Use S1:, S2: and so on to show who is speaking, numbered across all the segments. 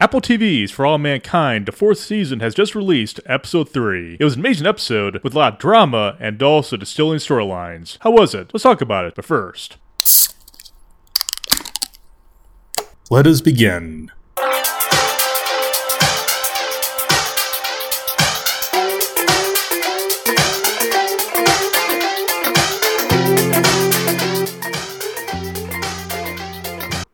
S1: Apple TV's For All Mankind, the fourth season, has just released episode 3. It was an amazing episode with a lot of drama and also distilling storylines. How was it? Let's talk about it, but first. Let us begin.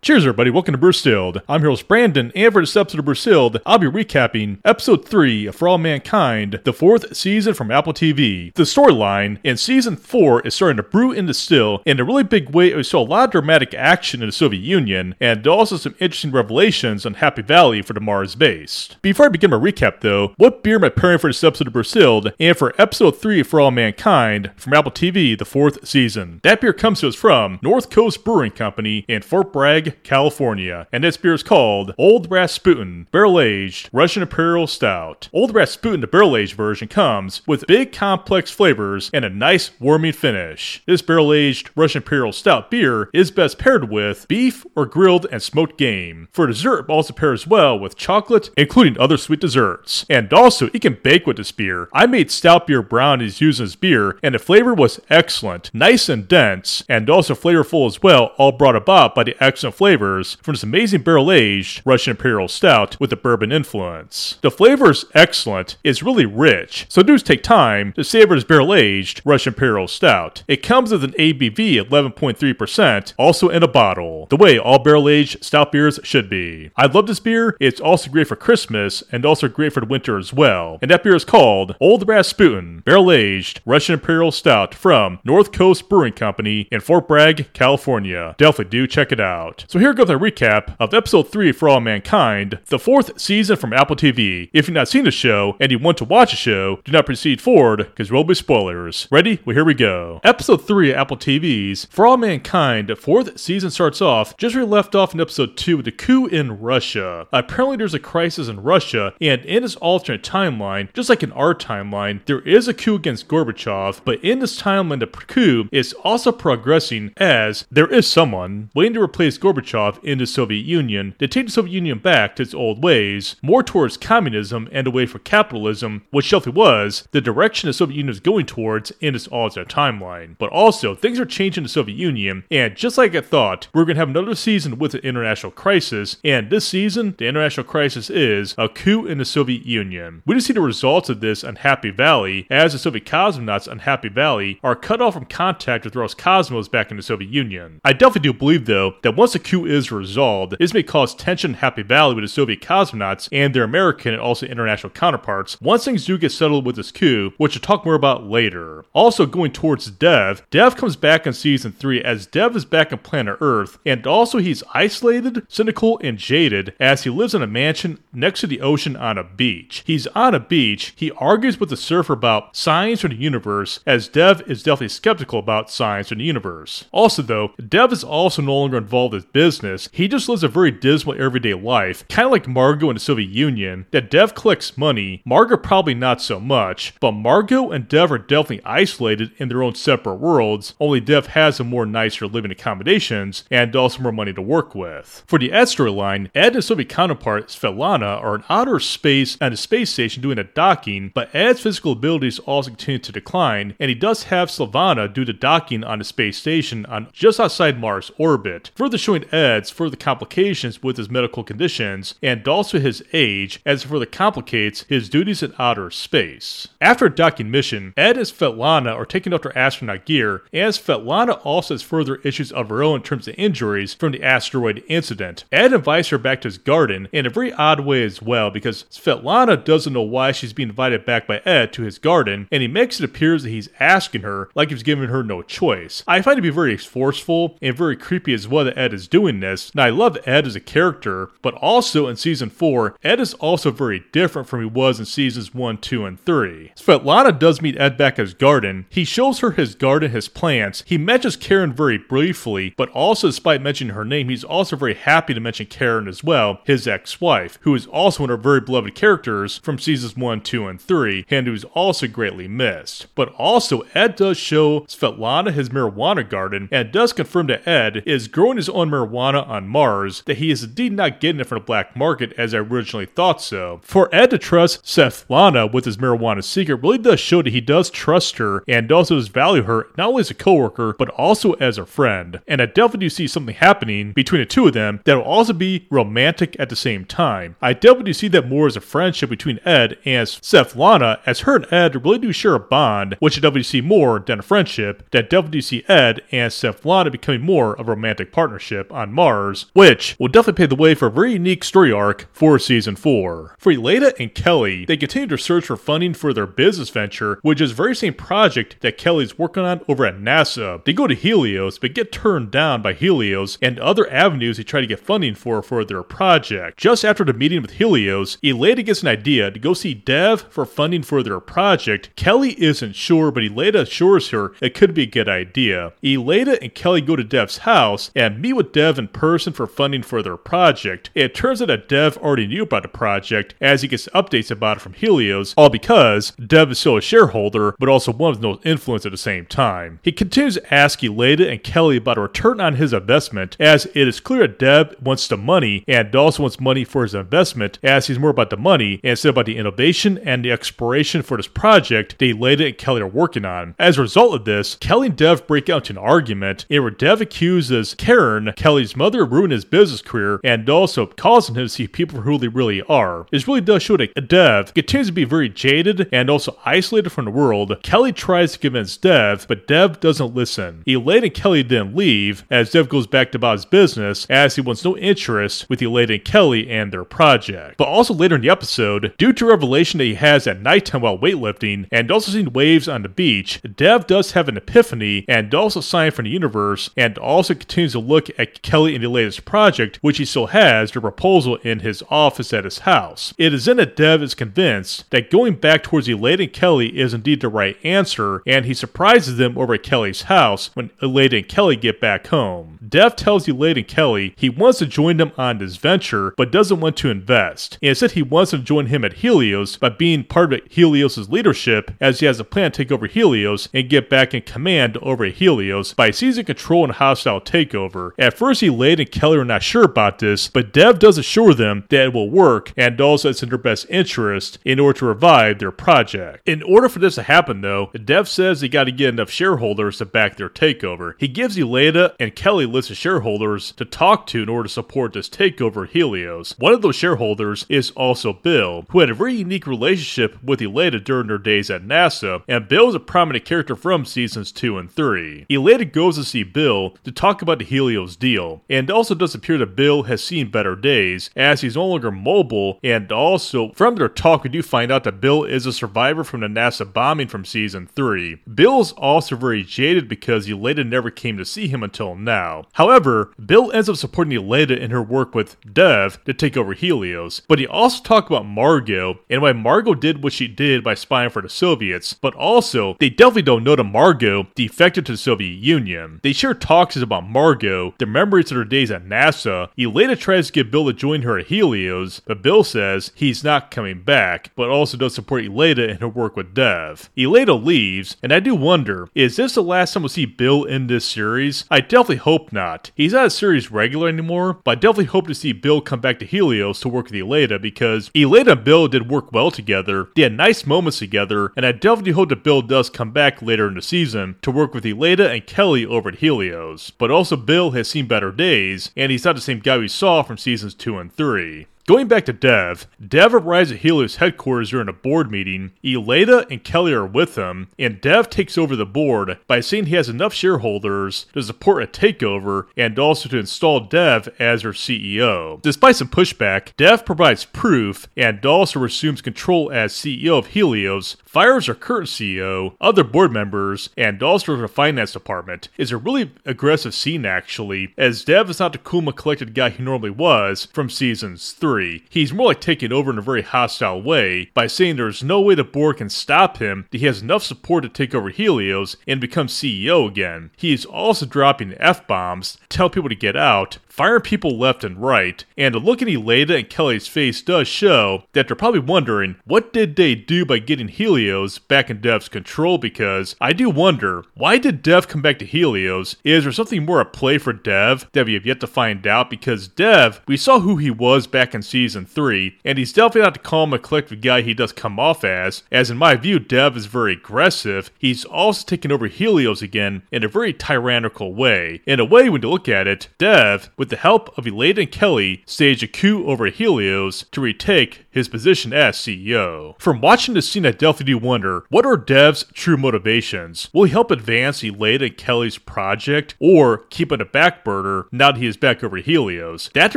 S1: Cheers, everybody. Welcome to Brewstilled. I'm your host, Brandon, and for this episode of Brewstilled, I'll be recapping episode 3 of For All Mankind, the fourth season from Apple TV. The storyline in season 4 is starting to brew and distill in a really big way. We saw a lot of dramatic action in the Soviet Union, and also some interesting revelations on Happy Valley for the Mars base. Before I begin my recap, though, what beer am I pairing for this episode of Brewstilled and for episode 3 of For All Mankind from Apple TV, the fourth season? That beer comes to us from North Coast Brewing Company in Fort Bragg, California, and this beer is called Old Rasputin Barrel Aged Russian Imperial Stout. Old Rasputin, the barrel aged version, comes with big complex flavors and a nice warming finish. This barrel aged Russian Imperial Stout beer is best paired with beef or grilled and smoked game. For dessert, it also pairs well with chocolate, including other sweet desserts. And also, you can bake with this beer. I made stout beer brownies using this beer, and the flavor was excellent, nice and dense, and also flavorful as well, all brought about by the excellent flavors from this amazing barrel aged Russian Imperial Stout with a bourbon influence. The flavor is excellent, it's really rich, so do take time to savor this barrel aged Russian Imperial Stout. It comes with an ABV of 11.3%, also in a bottle, the way all barrel aged stout beers should be. I love this beer, it's also great for Christmas and also great for the winter as well. And that beer is called Old Rasputin Barrel Aged Russian Imperial Stout from North Coast Brewing Company in Fort Bragg, California. Definitely do check it out. So here goes a recap of episode 3 for All Mankind, the fourth season from Apple TV. If you've not seen the show and you want to watch the show, do not proceed forward because there will be spoilers. Ready? Well, here we go. Episode 3 of Apple TV's For All Mankind, fourth season starts off just where we left off in episode 2 with the coup in Russia. Apparently, there's a crisis in Russia, and in this alternate timeline, just like in our timeline, there is a coup against Gorbachev, but in this timeline, the coup is also progressing as there is someone waiting to replace Gorbachev in the Soviet Union to take the Soviet Union back to its old ways, more towards communism and away from capitalism, which Shelby was the direction the Soviet Union is going towards in this alternate timeline. But also, things are changing in the Soviet Union, and just like I thought, we're going to have another season with an international crisis, and this season, the international crisis is a coup in the Soviet Union. We just see the results of this on Happy Valley, as the Soviet cosmonauts on Happy Valley are cut off from contact with Roscosmos back in the Soviet Union. I definitely do believe, though, that once the coup is resolved, this may cause tension in Happy Valley with the Soviet cosmonauts and their American and also international counterparts once things do get settled with this coup, which we'll talk more about later. Also, going towards Dev, Dev comes back in season 3 as Dev is back on planet Earth, and also he's isolated, cynical, and jaded as he lives in a mansion next to the ocean on a beach. He's on a beach, he argues with the surfer about science or the universe, as Dev is definitely skeptical about science or the universe. Also, though, Dev is also no longer involved with business, he just lives a very dismal everyday life, kind of like Margo in the Soviet Union, that Dev collects money, Margo probably not so much, but Margo and Dev are definitely isolated in their own separate worlds, only Dev has a more nicer living accommodations and also more money to work with. For the Ed storyline, Ed and Soviet counterpart Svetlana are in outer space at a space station doing a docking, but Ed's physical abilities also continue to decline, and he does have Svetlana do the docking on the space station on just outside Mars orbit, further showing Ed's further complications with his medical conditions and also his age as it further complicates his duties in outer space. After docking mission, Ed and Svetlana are taking off their astronaut gear, as Svetlana also has further issues of her own in terms of injuries from the asteroid incident. Ed invites her back to his garden in a very odd way as well because Svetlana doesn't know why she's being invited back by Ed to his garden, and he makes it appear that he's asking her like he's giving her no choice. I find it to be very forceful and very creepy as well that Ed is doing this. Now I love Ed as a character, but also in season 4, Ed is also very different from he was in seasons 1, 2, and 3. Svetlana does meet Ed back at his garden. He shows her his garden, his plants. He mentions Karen very briefly, but also despite mentioning her name, he's also very happy to mention Karen as well, his ex-wife, who is also one of our very beloved characters from seasons 1, 2, and 3, and who's also greatly missed. But also, Ed does show Svetlana his marijuana garden, and does confirm to Ed is growing his own marijuana marijuana on Mars that he is indeed not getting it from the black market as I originally thought so. For Ed to trust Svetlana with his marijuana secret really does show that he does trust her and also does value her not only as a coworker but also as a friend. And I definitely do see something happening between the two of them that will also be romantic at the same time. I definitely do see that more as a friendship between Ed and Svetlana, as her and Ed really do share a bond, which I definitely see more than a friendship. That definitely see Ed and Svetlana becoming more of a romantic partnership on Mars, which will definitely pave the way for a very unique story arc for season 4. For Elena and Kelly, they continue to search for funding for their business venture, which is the very same project that Kelly's working on over at NASA. They go to Helios, but get turned down by Helios and other avenues they try to get funding for for their project. Just after the meeting with Helios, Elena gets an idea to go see Dev for funding for their project. Kelly isn't sure, but Elena assures her it could be a good idea. Elena and Kelly go to Dev's house and meet with Dev in person for funding for their project. It turns out that Dev already knew about the project as he gets updates about it from Helios, all because Dev is still a shareholder, but also one with no influence at the same time. He continues to ask Elena and Kelly about a return on his investment, as it is clear that Dev wants the money and also wants money for his investment, as he's more about the money instead about the innovation and the exploration for this project that Elena and Kelly are working on. As a result of this, Kelly and Dev break out into an argument in where Dev accuses Karen, Kelly's mother, ruining his business career and also causing him to see people for who they really are. This really does show that Dev continues to be very jaded and also isolated from the world. Kelly tries to convince Dev, but Dev doesn't listen. Elena and Kelly then leave as Dev goes back to Bob's business as he wants no interest with Elena and Kelly and their project. But also later in the episode, due to revelation that he has at nighttime while weightlifting and also seeing waves on the beach, Dev does have an epiphany and also sign from the universe and also continues to look at Kelly and Elena's project, which he still has the proposal in his office at his house. It is then that Dev is convinced that going back towards Elena and Kelly is indeed the right answer, and he surprises them over at Kelly's house when Elena and Kelly get back home. Dev tells Elena and Kelly he wants to join them on this venture, but doesn't want to invest. Instead, he wants to join him at Helios by being part of Helios' leadership, as he has a plan to take over Helios and get back in command over Helios by seizing control and hostile takeover. At first, Elena and Kelly are not sure about this, but Dev does assure them that it will work and also it's in their best interest in order to revive their project. In order for this to happen, though, Dev says he got to get enough shareholders to back their takeover. He gives Elena and Kelly lists of shareholders to talk to in order to support this takeover of Helios. One of those shareholders is also Bill, who had a very unique relationship with Elena during their days at NASA, and Bill is a prominent character from seasons 2 and 3. Elena goes to see Bill to talk about the Helios deal, and also does appear that Bill has seen better days, as he's no longer mobile, and also from their talk we do find out that Bill is a survivor from the NASA bombing from season 3. Bill's also very jaded because Elena never came to see him until now. However, Bill ends up supporting Elena in her work with Dev to take over Helios, but he also talked about Margo and why Margo did what she did by spying for the Soviets, but also they definitely don't know that Margo defected to the Soviet Union. They share talks about Margo, their memories of their days at NASA. Elena tries to get Bill to join her at Helios, but Bill says he's not coming back, but also does support Elena in her work with Dev. Elena leaves, and I do wonder, is this the last time we'll see Bill in this series? I definitely hope not. He's not a series regular anymore, but I definitely hope to see Bill come back to Helios to work with Elena because Elena and Bill did work well together. They had nice moments together, and I definitely hope that Bill does come back later in the season to work with Elena and Kelly over at Helios. But also, Bill has seen better days, and he's not the same guy we saw from seasons 2 and 3. Going back to Dev, Dev arrives at Helios headquarters during a board meeting. Elena and Kelly are with him, and Dev takes over the board by saying he has enough shareholders to support a takeover and also to install Dev as their CEO. Despite some pushback, Dev provides proof and also assumes control as CEO of Helios, fires our current CEO, other board members, and also the finance department. It's a really aggressive scene actually, as Dev is not the cool collected guy he normally was from seasons 3. 3. He's more like taking over in a very hostile way by saying there's no way the board can stop him, that he has enough support to take over Helios and become CEO again. He is also dropping F bombs, tell people to get out, firing people left and right, and a look at Elena and Kelly's face does show that they're probably wondering what did they do by getting Helios back in Dev's control because I do wonder why did Dev come back to Helios? Is there something more at play for Dev that we have yet to find out? Because Dev, we saw who he was back in season 3, and he's definitely not the calm and collected guy he does come off as, as in my view Dev is very aggressive. He's also taken over Helios again in a very tyrannical way. In a way when you look at it, Dev, with the help of Elena and Kelly, stage a coup over Helios to retake his position as CEO. From watching the scene, at definitely do wonder what are Dev's true motivations? Will he help advance Elena and Kelly's project, or keep on a back burner now that he is back over Helios? That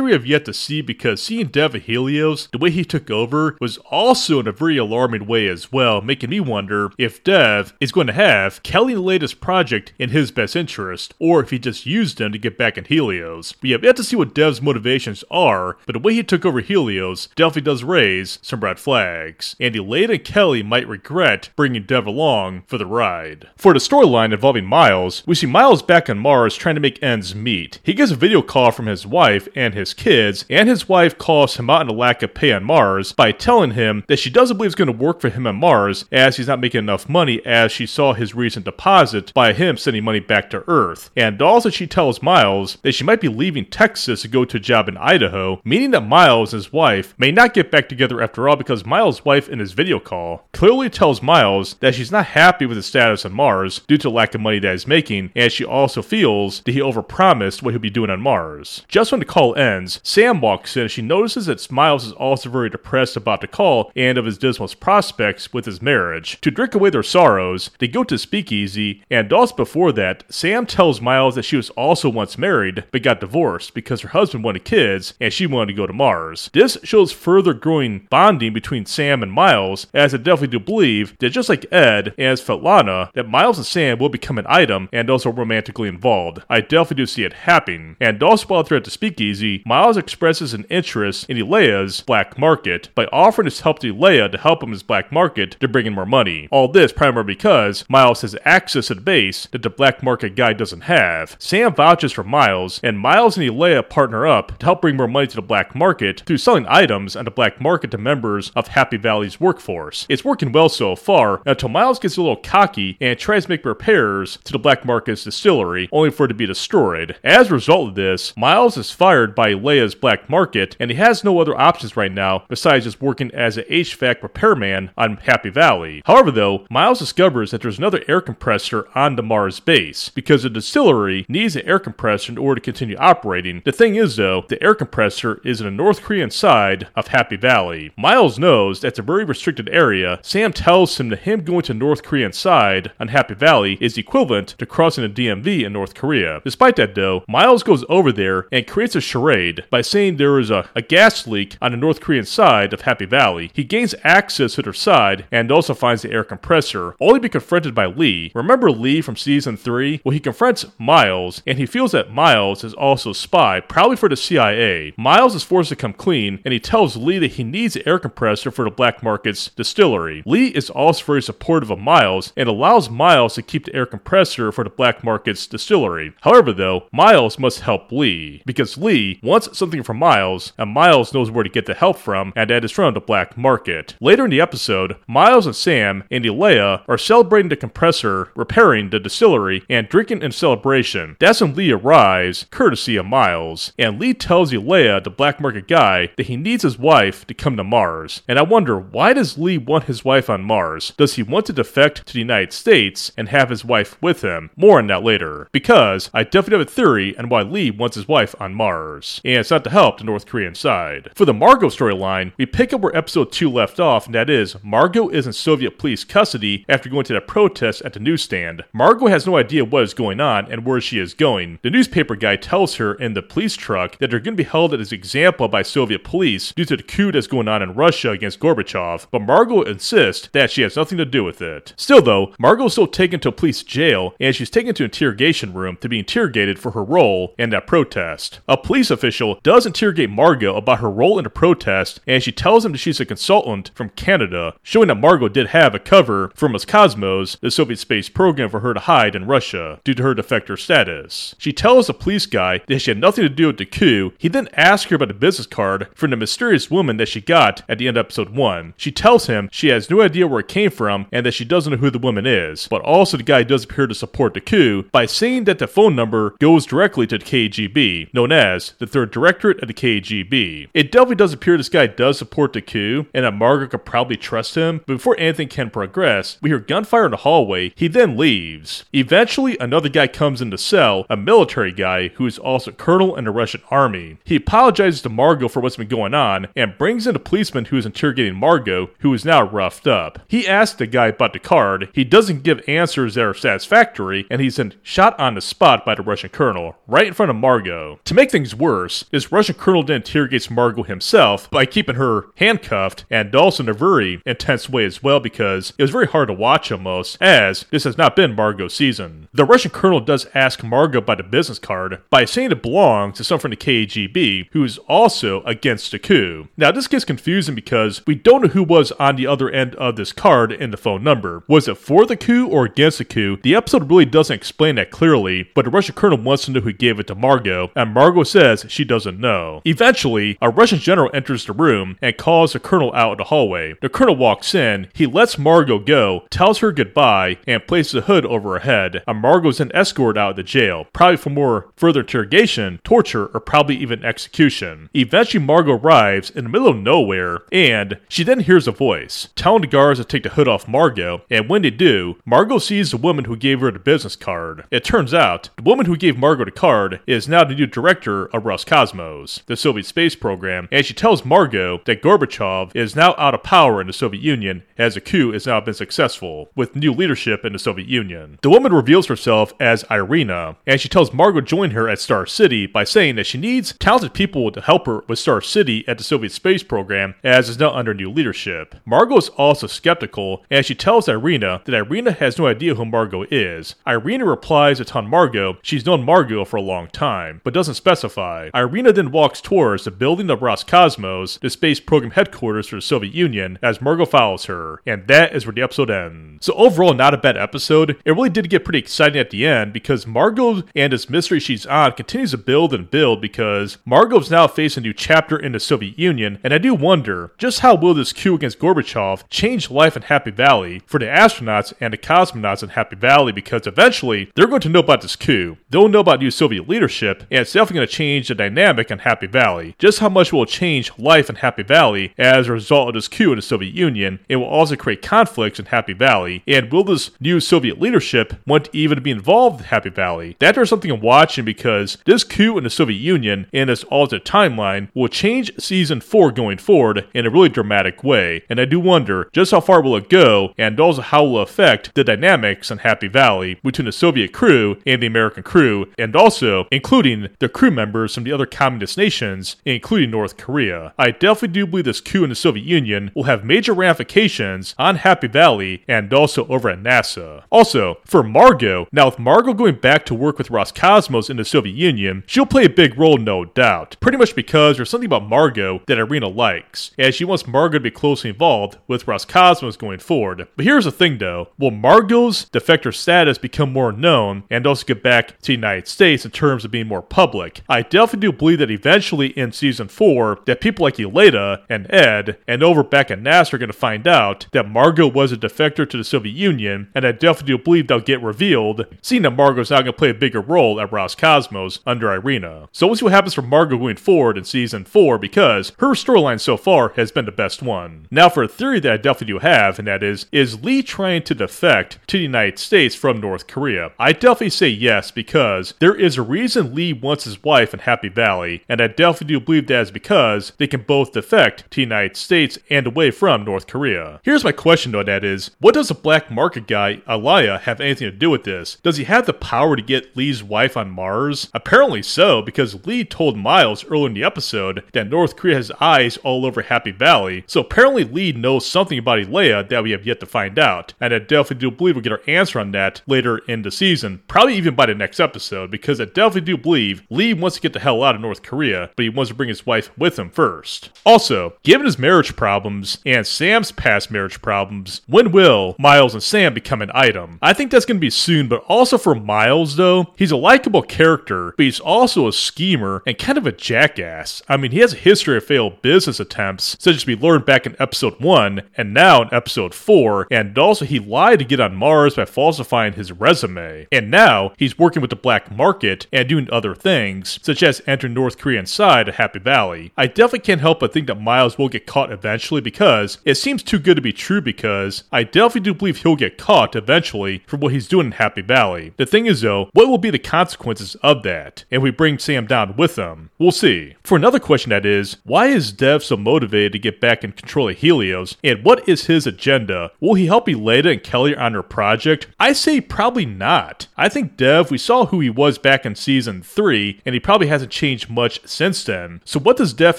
S1: we have yet to see because seeing Dev at Helios, the way he took over, was also in a very alarming way as well, making me wonder if Dev is going to have Kelly and Elena's project in his best interest, or if he just used them to get back in Helios. We have yet to see what Dev's motivations are, but the way he took over Helios Delphi does raise some red flags, and Elena and Kelly might regret bringing Dev along for the ride. For the storyline involving Miles, we see Miles back on Mars trying to make ends meet. He gets a video call from his wife and his kids, and his wife calls him out on the lack of pay on Mars by telling him that she doesn't believe it's going to work for him on Mars as he's not making enough money as she saw his recent deposit by him sending money back to Earth. And also she tells Miles that she might be leaving Texas to go to a job in Idaho, meaning that Miles and his wife may not get back together after all because Miles' wife in his video call clearly tells Miles that she's not happy with his status on Mars due to lack of money that he's making, and she also feels that he overpromised what he'll be doing on Mars. Just when the call ends, Sam walks in and she notices that Miles is also very depressed about the call and of his dismal prospects with his marriage. To drink away their sorrows, they go to Speakeasy, and also before that, Sam tells Miles that she was also once married but got divorced because her husband wanted kids and she wanted to go to Mars. This shows further growing bonding between Sam and Miles, as I definitely do believe that just like Ed and Svetlana, that Miles and Sam will become an item and also romantically involved. I definitely do see it happening. And also while at the Speakeasy, Miles expresses an interest in Elea's black market by offering his help to Elea to help him in his black market to bring in more money. All this primarily because Miles has access to the base that the black market guy doesn't have. Sam vouches for Miles, and Miles and Elea partner up to help bring more money to the black market through selling items on the black market to members of Happy Valley's workforce. It's working well so far until Miles gets a little cocky and tries to make repairs to the black market's distillery, only for it to be destroyed. As a result of this, Miles is fired by Leia's black market, and he has no other options right now besides just working as an HVAC repairman on Happy Valley. However, though, Miles discovers that there's another air compressor on the Mars base because the distillery needs an air compressor in order to continue operating. The thing is, though, the air compressor is in the North Korean side of Happy Valley. Miles knows that's a very restricted area. Sam tells him that him going to North Korean side on Happy Valley is equivalent to crossing a DMZ in North Korea. Despite that, though, Miles goes over there and creates a charade by saying there is a, a gas leak on the North Korean side of Happy Valley. He gains access to their side and also finds the air compressor, only to be confronted by Lee. Remember Lee from season 3? Well, he confronts Miles, and he feels that Miles is also a spy, probably for the CIA. Miles is forced to come clean, and he tells Lee that he needs the air compressor for the black market's distillery. Lee is also very supportive of Miles and allows Miles to keep the air compressor for the black market's distillery. However, though, Miles must help Lee because Lee wants something from Miles, and Miles knows where to get the help from, and that is from the black market. Later in the episode, Miles and Sam and Elea are celebrating the compressor, repairing the distillery, and drinking in celebration. That's when Lee arrives, courtesy of Miles, and Lee tells Elea, the black market guy, that he needs his wife to come to Mars. And I wonder, why does Lee want his wife on Mars? Does he want to defect to the United States and have his wife with him? More on that later. Because I definitely have a theory on why Lee wants his wife on Mars. And it's not to help the North Korean side. For the Margo storyline, we pick up where episode 2 left off, and that is Margo is in Soviet police custody after going to that protest at the newsstand. Margo has no idea what is going on and where she is going. The newspaper guy tells her in the police truck that they're going to be held as example by Soviet police due to the coup that's going on in Russia against Gorbachev, but Margo insists that she has nothing to do with it. Still, though, Margo is still taken to police jail and she's taken to an interrogation room to be interrogated for her role in that protest. A police official does interrogate Margo about her role in the protest and she tells him that she's a consultant from Canada, showing that Margo did have a cover from Roscosmos, the Soviet space program for her to hide in Russia due to her defector status. She tells the police guy that she had nothing to do with the coup. He then asks her about the business card from the mysterious woman that she got at the end of episode 1. She tells him she has no idea where it came from and that she doesn't know who the woman is, but also the guy does appear to support the coup by saying that the phone number goes directly to the KGB, known as the Third Directorate of the KGB. It definitely does appear this guy does support the coup and that Margo could probably trust him, but before anything can progress, we hear gunfire in the hallway. He then leaves. Eventually, another guy comes in the cell, a military guy who is also colonel in the Russian army. He apologizes to Margo for what's been going on and brings in a policeman who is interrogating Margo, who is now roughed up. He asks the guy about the card. He doesn't give answers that are satisfactory, and he's then shot on the spot by the Russian colonel, right in front of Margo. To make things worse, this Russian colonel then interrogates Margo himself by keeping her handcuffed and also in a very intense way as well because it was very hard to watch almost, as this has not been Margo's season. The Russian colonel does ask Margo about the business card by saying it belongs to someone from the KGB who is also against the coup. Now, this gets confusing because we don't know who was on the other end of this card in the phone number. Was it for the coup or against the coup? The episode really doesn't explain that clearly, but the Russian colonel wants to know who gave it to Margo, and Margo says she doesn't know. Eventually, a Russian general enters the room and calls the colonel out in the hallway. The colonel walks in, he lets Margo go, tells her goodbye, and places a hood over her head. And Margo's then escorted out of the jail, probably for more further interrogation, torture, or probably even execution. Eventually, Margo arrives in the middle of nowhere, and she then hears a voice telling the guards to take the hood off Margo. And when they do, Margo sees the woman who gave her the business card. It turns out the woman who gave Margo the card is now the new director of Roscosmos, the Soviet space program, and she tells Margo that Gorbachev is now out of power in the Soviet Union as a coup has now been successful with new leadership in the Soviet Union. The woman reveals herself as Irina, and she tells Margo to join her at Star City by saying that she needs talented people to help her with Star City at the Soviet space program as is now under new leadership. Margo is also skeptical, and she tells Irina that Irina has no idea who Margo is. Irina replies to tell Margo she's known Margo for a long time, but doesn't specify. Irina then walks towards the building of Roscosmos, the space program headquarters for the Soviet Union, as Margo follows her, and that is where the episode ends. So overall, not a bad episode. It really did get pretty exciting at the end because Margo and this mystery she's on continues to build and build because Margo's now facing a new chapter in the Soviet Union, and I do wonder just how will this coup against Gorbachev change life in Happy Valley for the astronauts and the cosmonauts in Happy Valley because eventually they're going to know about this coup. They'll know about new Soviet leadership, and it's definitely going to change the dynamic in Happy Valley. Just how much will change life in Happy Valley as a result of this coup in the Soviet Union? It will also create conflicts in Happy Valley, and will this new Soviet leadership want to even be involved in Happy Valley? That is something I'm watching because this coup in the Soviet Union and this alternate timeline will change season 4 going forward in a really dramatic way, and I do wonder just how far will it go and also how will affect the dynamics in Happy Valley between the Soviet crew and the American crew, and also including the crew members from the other communist nations, including North Korea. I definitely do believe this coup in the Soviet Union will have major ramifications on Happy Valley and also over at NASA. Also, for Margo, now with Margo going back to work with Roscosmos in the Soviet Union, she'll play a big role, no doubt. Pretty much because there's something about Margo that Irina likes, and she wants Margo to be closely involved with Roscosmos going forward. But here's the thing though will Margo's defector status become more known and also get back to the United States in terms of being more public? I definitely do believe that eventually in season 4, that people like Elena and Ed and over back at NASA are going to find out that Margo was a defector to the Soviet Union, and I definitely do believe they'll get revealed, seeing that Margo's now going to play a bigger role at Roscosmos under Irina. So we'll see what happens for Margo going forward in season 4 because her storyline so far has been the best one. Now for a theory that I definitely do have, and that is, is Lee trying to defect to the United States from North Korea? I definitely say yes because there is a reason Lee wants his wife in Happy Valley, and I definitely do believe that is because they can both defect to the United States and away from North Korea. Here's my question though, that is, what does the black market guy, Alaya, have anything to do with this? Does he have the power to get Lee's wife on Mars? Apparently so, because Lee told Miles earlier in the episode that North Korea has eyes all over Happy Valley, so apparently Lee knows something about Elea that we have yet to find out, and I definitely do believe we'll get our answer on that later in the season, probably even by the next episode, because I definitely do believe Lee wants to get the hell out of North Korea, but he wants to bring his wife with him first. Also, given his marriage problems and Sam's past marriage problems, when will Miles and Sam become an item? I think that's going to be soon, but also for Miles, though, he's a likable character, but he's also a schemer and kind of a jackass. I mean, he has a history of failed business attempts, such as we learned back in episode 1 and now in episode 4, and also he lied to get on Mars by falsifying his resume. And now he's working with the black market and doing other things, such as entering North Korea inside a Happy Valley. I definitely can't help but think that Miles will get caught eventually because it seems too good to be true because I definitely do believe he'll get caught eventually for what he's doing in Happy Valley. The thing is though, what will be the consequences of that? And we bring Sam down with them. We'll see. For another question that is, why is Dev so motivated to get back in control of Helios? And what is his agenda? Will he help Elena and Kelly on her project? I say probably not. I think Dev, we saw who he was back in season 3, and he probably hasn't changed much since then. So what does Dev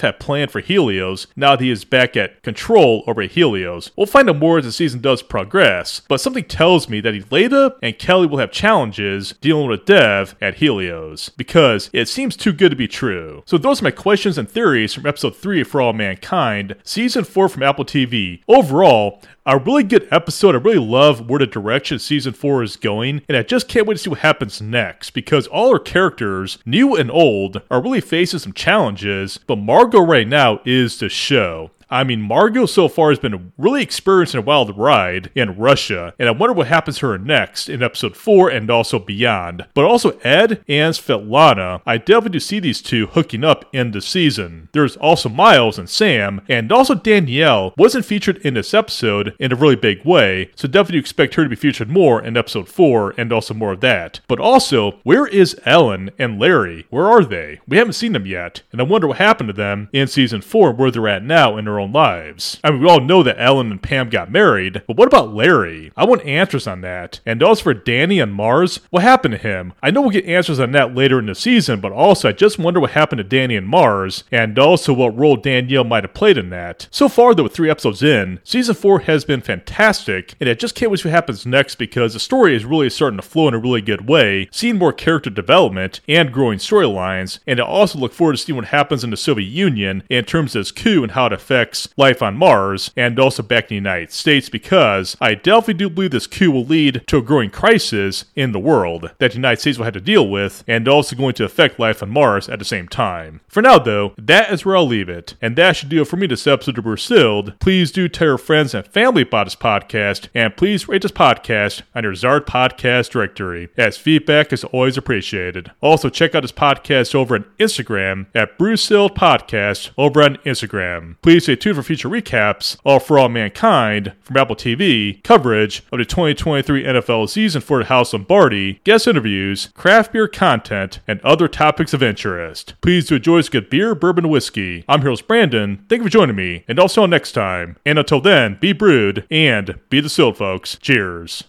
S1: have planned for Helios now that he is back at control over Helios? We'll find out more as the season does progress, but something tells me that Elena and Kelly will have challenges dealing with Dev at Helios, because it seems too good to be true. So those are my questions and theories from episode 3 For All Mankind, season 4 from Apple TV. Overall, a really good episode. I really love where the direction season four is going, and I just can't wait to see what happens next because all our characters, new and old, are really facing some challenges, but Margo right now is the show. I mean, Margo so far has been really experiencing a wild ride in Russia, and I wonder what happens to her next in episode 4 and also beyond. But also Ed and Svetlana, I definitely do see these two hooking up in the season. There's also Miles and Sam, and also Danielle wasn't featured in this episode in a really big way, so definitely expect her to be featured more in episode 4 and also more of that. But also, where is Ellen and Larry? Where are they? We haven't seen them yet, and I wonder what happened to them in season 4 where they're at now in their own lives. I mean, we all know that Ellen and Pam got married, but what about Larry? I want answers on that. And also for Danny on Mars, what happened to him? I know we'll get answers on that later in the season, but also I just wonder what happened to Danny and Mars, and also what role Danielle might have played in that. So far, though, with three episodes in, season 4 has been fantastic, and I just can't wait to what happens next because the story is really starting to flow in a really good way, seeing more character development and growing storylines, and I also look forward to seeing what happens in the Soviet Union in terms of this coup and how it affects life on Mars and also back in the United States because I definitely do believe this coup will lead to a growing crisis in the world that the United States will have to deal with and also going to affect life on Mars at the same time. For now, though, that is where I'll leave it, and that should do it for me this episode of. Please do tell your friends and family about this podcast, and please rate this podcast on your Zard podcast directory, as feedback is always appreciated. Also, check out this podcast over on Instagram at Brewstilled Podcast over on Instagram. Please stay tuned for future recaps of For All Mankind from Apple TV, coverage of the 2023 NFL season for the House Lombardi, guest interviews, craft beer content, and other topics of interest. Please do enjoy some good beer, bourbon, whiskey. I'm Heroes Brandon. Thank you for joining me, and I'll see also next time. And until then, be brewed and be the silt, folks. Cheers.